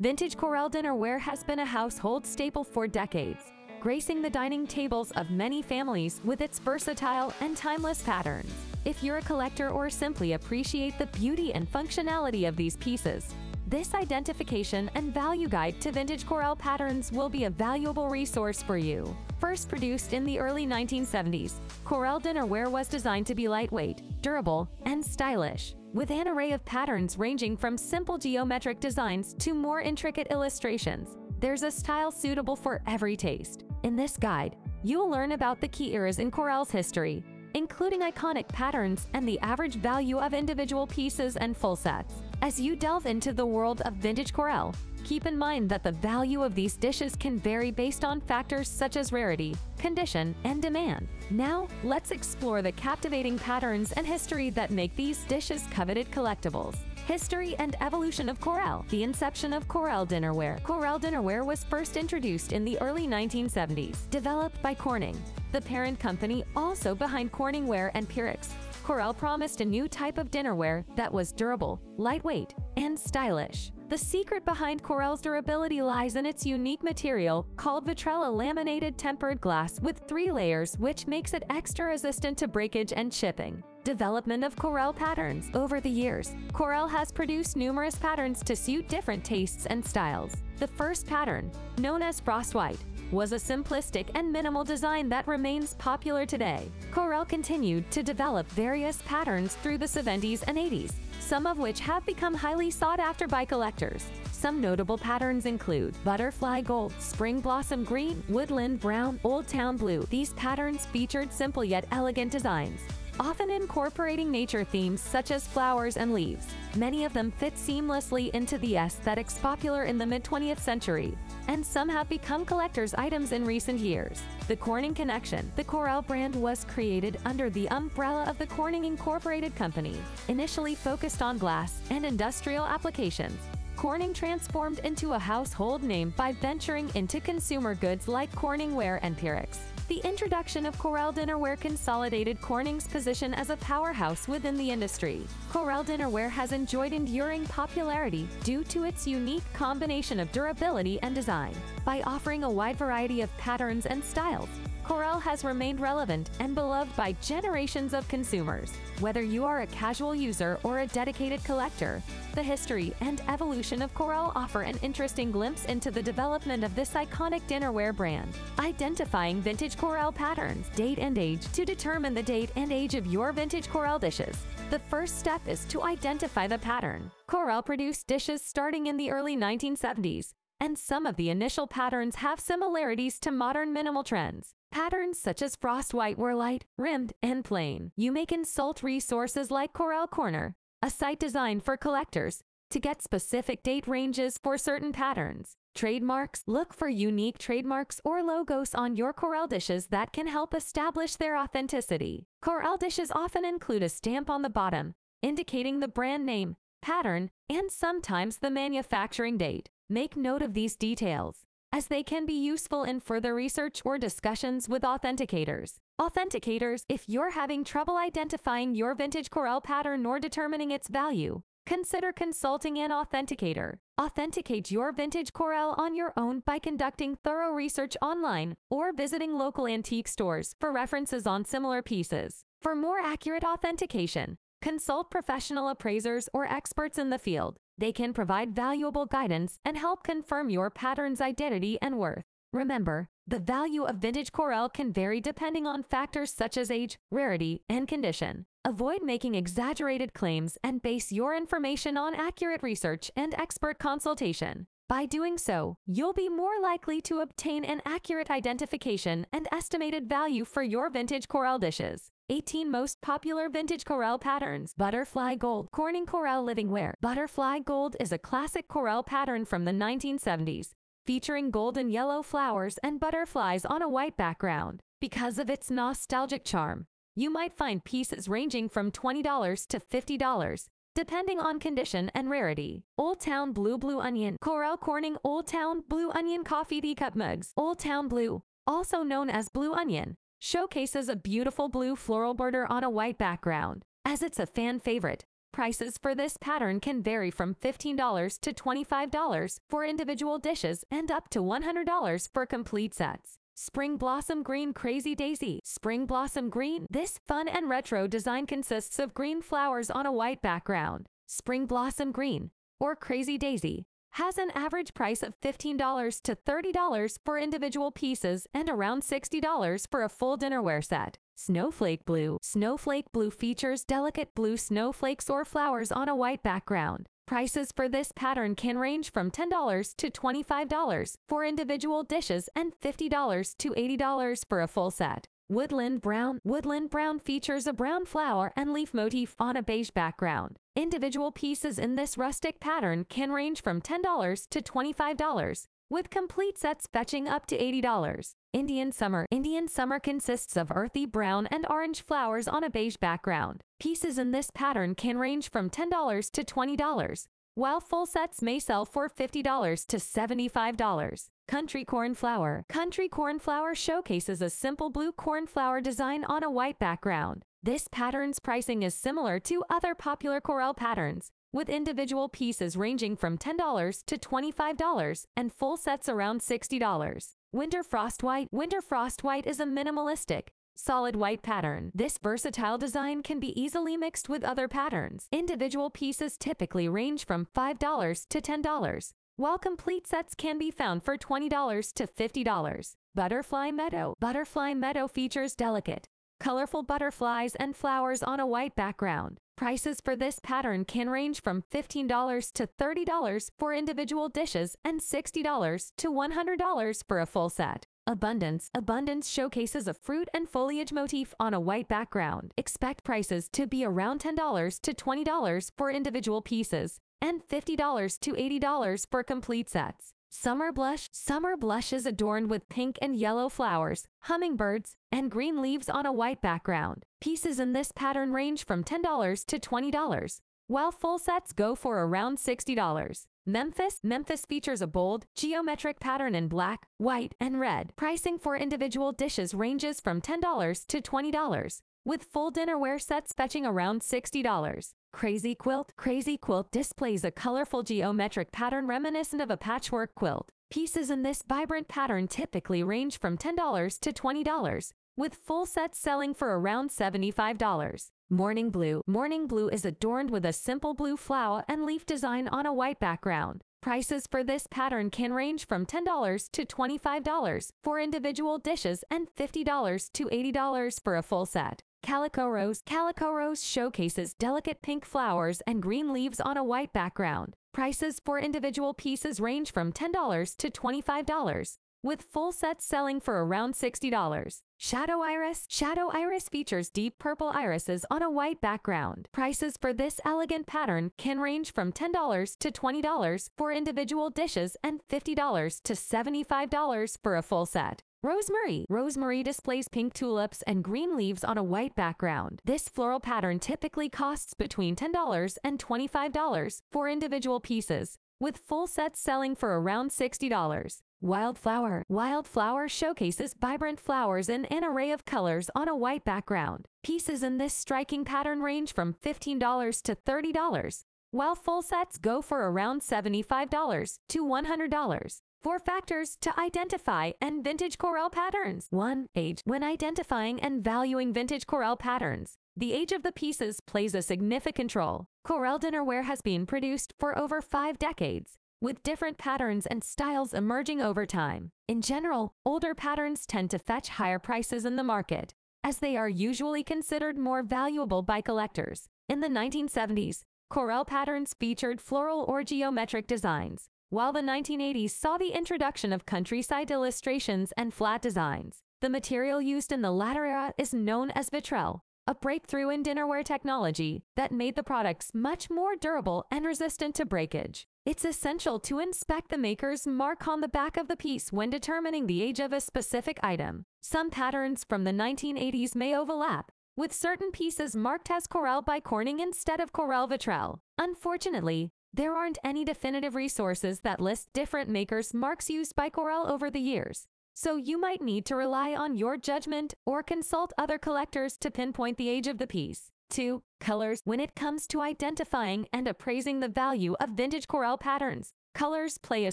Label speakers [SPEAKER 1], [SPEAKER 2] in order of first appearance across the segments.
[SPEAKER 1] Vintage Corelle dinnerware has been a household staple for decades, gracing the dining tables of many families with its versatile and timeless patterns. If you're a collector or simply appreciate the beauty and functionality of these pieces, this identification and value guide to vintage Corelle patterns will be a valuable resource for you. First produced in the early 1970s, Corelle dinnerware was designed to be lightweight, durable, and stylish, with an array of patterns ranging from simple geometric designs to more intricate illustrations. There's a style suitable for every taste. In this guide, you'll learn about the key eras in Corelle's history, including iconic patterns and the average value of individual pieces and full sets. As you delve into the world of vintage Corelle, keep in mind that the value of these dishes can vary based on factors such as rarity, condition, and demand. Now, let's explore the captivating patterns and history that make these dishes coveted collectibles. History and evolution of Corelle. The inception of Corelle dinnerware. Corelle dinnerware was first introduced in the early 1970s, developed by Corning, the parent company also behind Corningware and Pyrex. Corelle promised a new type of dinnerware that was durable, lightweight, and stylish. The secret behind Corelle's durability lies in its unique material called Vitrelle laminated tempered glass with three layers which makes it extra resistant to breakage and chipping. Development of Corelle patterns Over the years, Corelle has produced numerous patterns to suit different tastes and styles. The first pattern, known as Frost White, was a simplistic and minimal design that remains popular today. Corelle continued to develop various patterns through the 70s and 80s, some of which have become highly sought after by collectors. Some notable patterns include Butterfly Gold, Spring Blossom Green, Woodland Brown, Old Town Blue. These patterns featured simple yet elegant designs, often incorporating nature themes such as flowers and leaves. Many of them fit seamlessly into the aesthetics popular in the mid-20th century, and some have become collector's items in recent years. The Corning Connection The Corelle brand was created under the umbrella of the Corning Incorporated Company, initially focused on glass and industrial applications. Corning transformed into a household name by venturing into consumer goods like Corningware and Pyrex. The introduction of Corelle Dinnerware consolidated Corning's position as a powerhouse within the industry. Corelle Dinnerware has enjoyed enduring popularity due to its unique combination of durability and design. By offering a wide variety of patterns and styles, Corelle has remained relevant and beloved by generations of consumers. Whether you are a casual user or a dedicated collector, the history and evolution of Corelle offer an interesting glimpse into the development of this iconic dinnerware brand. Identifying vintage Corelle patterns, date and age to determine the date and age of your vintage Corelle dishes. The first step is to identify the pattern. Corelle produced dishes starting in the early 1970s, and some of the initial patterns have similarities to modern minimal trends. Patterns such as frost white were light, rimmed, and plain. You may consult resources like Corelle Corner, a site designed for collectors, to get specific date ranges for certain patterns. Trademarks Look for unique trademarks or logos on your Corelle dishes that can help establish their authenticity. Corelle dishes often include a stamp on the bottom, indicating the brand name, pattern, and sometimes the manufacturing date. Make note of these details, as they can be useful in further research or discussions with authenticators. Authenticators, if you're having trouble identifying your vintage Corelle pattern or determining its value, consider consulting an authenticator. Authenticate your vintage Corelle on your own by conducting thorough research online or visiting local antique stores for references on similar pieces. For more accurate authentication, consult professional appraisers or experts in the field. They can provide valuable guidance and help confirm your pattern's identity and worth. Remember, the value of vintage Corelle can vary depending on factors such as age, rarity, and condition. Avoid making exaggerated claims and base your information on accurate research and expert consultation. By doing so, you'll be more likely to obtain an accurate identification and estimated value for your vintage Corelle dishes. 18 most popular vintage Corelle patterns. Butterfly Gold. Corning Corelle Livingware. Butterfly Gold is a classic Corelle pattern from the 1970s, featuring golden yellow flowers and butterflies on a white background. Because of its nostalgic charm, you might find pieces ranging from $20 to $50, depending on condition and rarity. Old Town Blue Blue Onion. Corelle Corning Old Town Blue Onion Coffee Teacup Mugs. Old Town Blue, also known as Blue Onion, showcases a beautiful blue floral border on a white background. As it's a fan favorite, Prices for this pattern can vary from $15 to $25 for individual dishes and up to $100 for complete sets. Spring Blossom Green Crazy Daisy. Spring Blossom Green. This fun and retro design consists of green flowers on a white background. Spring Blossom Green, or Crazy Daisy, has an average price of $15 to $30 for individual pieces and around $60 for a full dinnerware set. Snowflake Blue. Snowflake Blue features delicate blue snowflakes or flowers on a white background. Prices for this pattern can range from $10 to $25 for individual dishes and $50 to $80 for a full set. Woodland Brown Woodland Brown features a brown flower and leaf motif on a beige background. Individual pieces in this rustic pattern can range from $10 to $25, with complete sets fetching up to $80. Indian Summer Indian Summer consists of earthy brown and orange flowers on a beige background. Pieces in this pattern can range from $10 to $20, while full sets may sell for $50 to $75. Country Cornflower Country Cornflower showcases a simple blue cornflower design on a white background. This pattern's pricing is similar to other popular Corelle patterns, with individual pieces ranging from $10 to $25 and full sets around $60. Winter Frost White Winter Frost White is a minimalistic, solid white pattern. This versatile design can be easily mixed with other patterns. Individual pieces typically range from $5 to $10, while complete sets can be found for $20 to $50. Butterfly Meadow Butterfly Meadow features delicate, colorful butterflies and flowers on a white background. Prices for this pattern can range from $15 to $30 for individual dishes and $60 to $100 for a full set. Abundance. Abundance showcases a fruit and foliage motif on a white background. Expect prices to be around $10 to $20 for individual pieces and $50 to $80 for complete sets. Summer blush. Summer blush is adorned with pink and yellow flowers, hummingbirds, and green leaves on a white background. Pieces in this pattern range from $10 to $20, while full sets go for around $60. Memphis Memphis features a bold, geometric pattern in black, white, and red. Pricing for individual dishes ranges from $10 to $20, with full dinnerware sets fetching around $60. Crazy Quilt Crazy Quilt displays a colorful geometric pattern reminiscent of a patchwork quilt. Pieces in this vibrant pattern typically range from $10 to $20, with full sets selling for around $75. Morning Blue Morning Blue is adorned with a simple blue flower and leaf design on a white background. Prices for this pattern can range from $10 to $25 for individual dishes and $50 to $80 for a full set. Calico Rose Calico Rose showcases delicate pink flowers and green leaves on a white background. Prices for individual pieces range from $10 to $25, with full sets selling for around $60. Shadow Iris Shadow Iris features deep purple irises on a white background. Prices for this elegant pattern can range from $10 to $20 for individual dishes and $50 to $75 for a full set. Rosemary. Rosemary displays pink tulips and green leaves on a white background. This floral pattern typically costs between $10 and $25 for individual pieces, with full sets selling for around $60. Wildflower. Wildflower showcases vibrant flowers in an array of colors on a white background. Pieces in this striking pattern range from $15 to $30, while full sets go for around $75 to $100. Four factors to identify and vintage Corelle patterns. 1. Age. When identifying and valuing vintage Corelle patterns, the age of the pieces plays a significant role. Corelle dinnerware has been produced for over five decades, with different patterns and styles emerging over time. In general, older patterns tend to fetch higher prices in the market, as they are usually considered more valuable by collectors. In the 1970s, Corelle patterns featured floral or geometric designs, while the 1980s saw the introduction of countryside illustrations and flat designs, the material used in the latter era is known as Vitrelle, a breakthrough in dinnerware technology that made the products much more durable and resistant to breakage. It's essential to inspect the maker's mark on the back of the piece when determining the age of a specific item. Some patterns from the 1980s may overlap, with certain pieces marked as Corelle by Corning instead of Corelle Vitrelle. Unfortunately, there aren't any definitive resources that list different makers' marks used by Corelle over the years, so you might need to rely on your judgment or consult other collectors to pinpoint the age of the piece. 2. Colors When it comes to identifying and appraising the value of vintage Corelle patterns, colors play a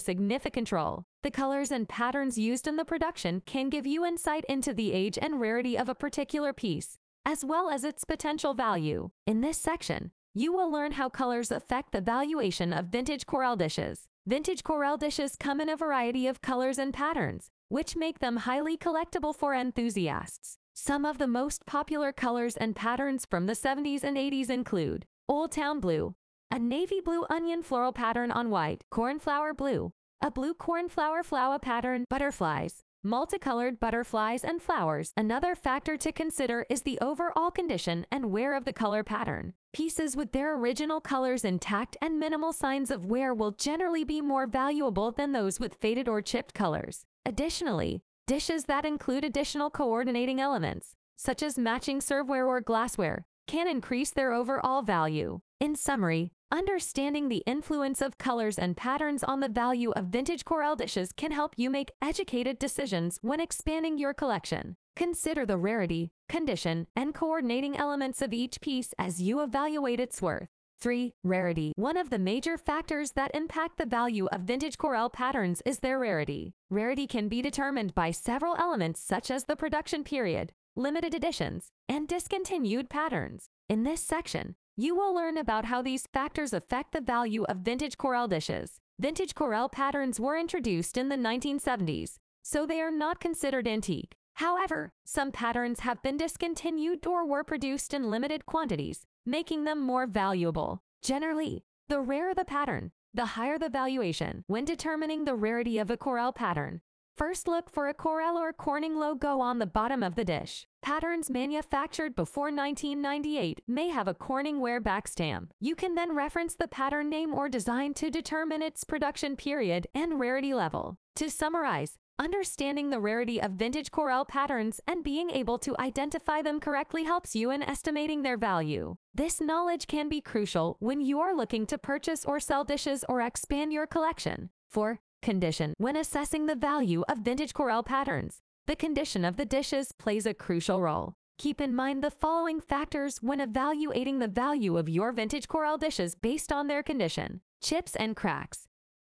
[SPEAKER 1] significant role. The colors and patterns used in the production can give you insight into the age and rarity of a particular piece, as well as its potential value. In this section, you will learn how colors affect the valuation of vintage Corelle dishes. Vintage Corelle dishes come in a variety of colors and patterns, which make them highly collectible for enthusiasts. Some of the most popular colors and patterns from the 70s and 80s include Old Town Blue, a navy blue onion floral pattern on white, cornflower blue, a blue cornflower flower pattern, butterflies, multicolored butterflies and flowers. Another factor to consider is the overall condition and wear of the color pattern. Pieces with their original colors intact and minimal signs of wear will generally be more valuable than those with faded or chipped colors. Additionally, dishes that include additional coordinating elements, such as matching serveware or glassware, can increase their overall value. In summary, Understanding the influence of colors and patterns on the value of vintage Corelle dishes can help you make educated decisions when expanding your collection. Consider the rarity, condition, and coordinating elements of each piece as you evaluate its worth. 3. Rarity. One of the major factors that impact the value of vintage Corelle patterns is their rarity. Rarity can be determined by several elements such as the production period, limited editions, and discontinued patterns. In this section, you will learn about how these factors affect the value of vintage Corelle dishes. Vintage Corelle patterns were introduced in the 1970s, so they are not considered antique. However, some patterns have been discontinued or were produced in limited quantities, making them more valuable. Generally, the rarer the pattern, the higher the valuation. When determining the rarity of a Corelle pattern, First look for a Corelle or Corning logo on the bottom of the dish. Patterns manufactured before 1998 may have a Corningware back stamp. You can then reference the pattern name or design to determine its production period and rarity level. To summarize, Understanding the rarity of vintage Corelle patterns and being able to identify them correctly helps you in estimating their value. This knowledge can be crucial when you are looking to purchase or sell dishes or expand your collection. For Condition. When assessing the value of vintage Corelle patterns, the condition of the dishes plays a crucial role. Keep in mind the following factors when evaluating the value of your vintage Corelle dishes based on their condition. Chips and cracks.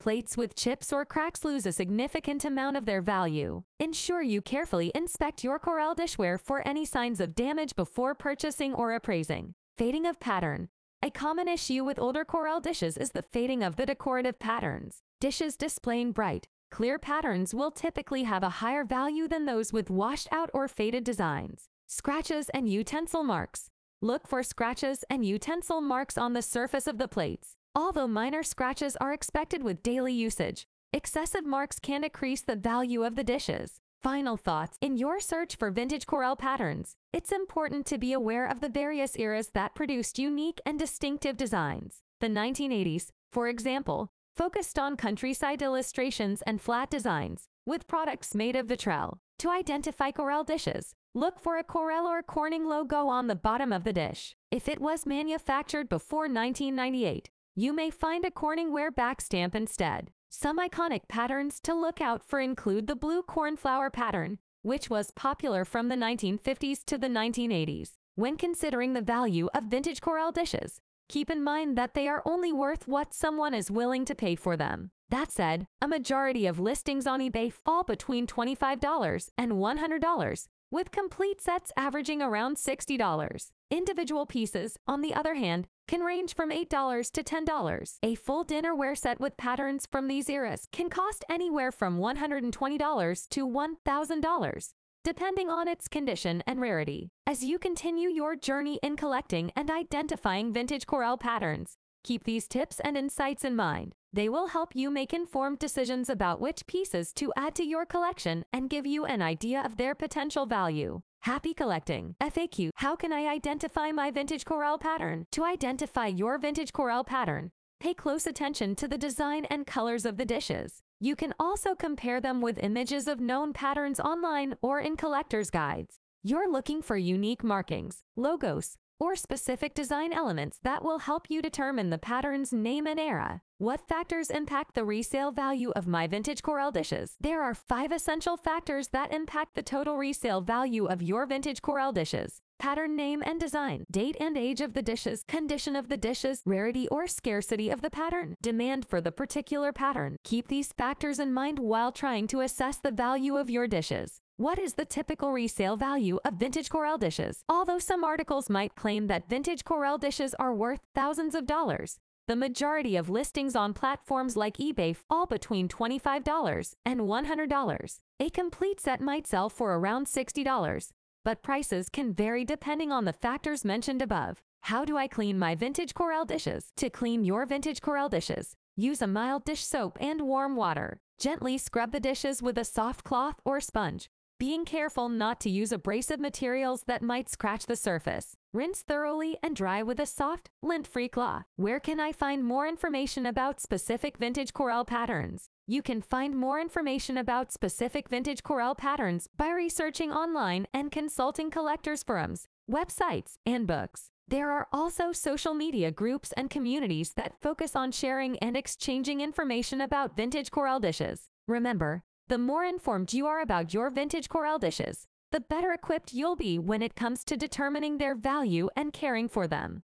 [SPEAKER 1] Plates with chips or cracks lose a significant amount of their value. Ensure you carefully inspect your Corelle dishware for any signs of damage before purchasing or appraising. Fading of pattern. A common issue with older Corelle dishes is the fading of the decorative patterns. Dishes displaying bright, clear patterns will typically have a higher value than those with washed out or faded designs. Scratches and utensil marks. Look for scratches and utensil marks on the surface of the plates. Although minor scratches are expected with daily usage, excessive marks can decrease the value of the dishes. Final thoughts. In your search for vintage Corelle patterns, it's important to be aware of the various eras that produced unique and distinctive designs. The 1980s, for example, focused on countryside illustrations and flat designs, with products made of vitrelle. To identify Corelle dishes, look for a Corelle or Corning logo on the bottom of the dish. If it was manufactured before 1998, you may find a Corningware back instead. Some iconic patterns to look out for include the blue cornflower pattern, which was popular from the 1950s to the 1980s. When considering the value of vintage Corelle dishes, Keep in mind that they are only worth what someone is willing to pay for them. That said, a majority of listings on eBay fall between $25 and $100, with complete sets averaging around $60. Individual pieces, on the other hand, can range from $8 to $10. A full dinnerware set with patterns from these eras can cost anywhere from $120 to $1,000 depending on its condition and rarity. As you continue your journey in collecting and identifying vintage Corelle patterns, keep these tips and insights in mind. They will help you make informed decisions about which pieces to add to your collection and give you an idea of their potential value. Happy collecting. FAQ How can I identify my vintage Corelle pattern? To identify your vintage Corelle pattern, pay close attention to the design and colors of the dishes. You can also compare them with images of known patterns online or in collector's guides. You're looking for unique markings, logos, or specific design elements that will help you determine the pattern's name and era. What factors impact the resale value of my vintage Corelle dishes? There are five essential factors that impact the total resale value of your vintage Corelle dishes. pattern name and design, date and age of the dishes, condition of the dishes, rarity or scarcity of the pattern, demand for the particular pattern. Keep these factors in mind while trying to assess the value of your dishes. What is the typical resale value of vintage Corelle dishes? Although some articles might claim that vintage Corelle dishes are worth thousands of dollars, the majority of listings on platforms like eBay fall between $25 and $100. A complete set might sell for around $60 but prices can vary depending on the factors mentioned above. How do I clean my vintage Corelle dishes? To clean your vintage Corelle dishes, use a mild dish soap and warm water. Gently scrub the dishes with a soft cloth or sponge, being careful not to use abrasive materials that might scratch the surface. Rinse thoroughly and dry with a soft, lint-free cloth. Where can I find more information about specific vintage Corelle patterns? You can find more information about specific vintage Corelle patterns by researching online and consulting collectors' forums, websites, and books. There are also social media groups and communities that focus on sharing and exchanging information about vintage Corelle dishes. Remember, the more informed you are about your vintage Corelle dishes, the better equipped you'll be when it comes to determining their value and caring for them.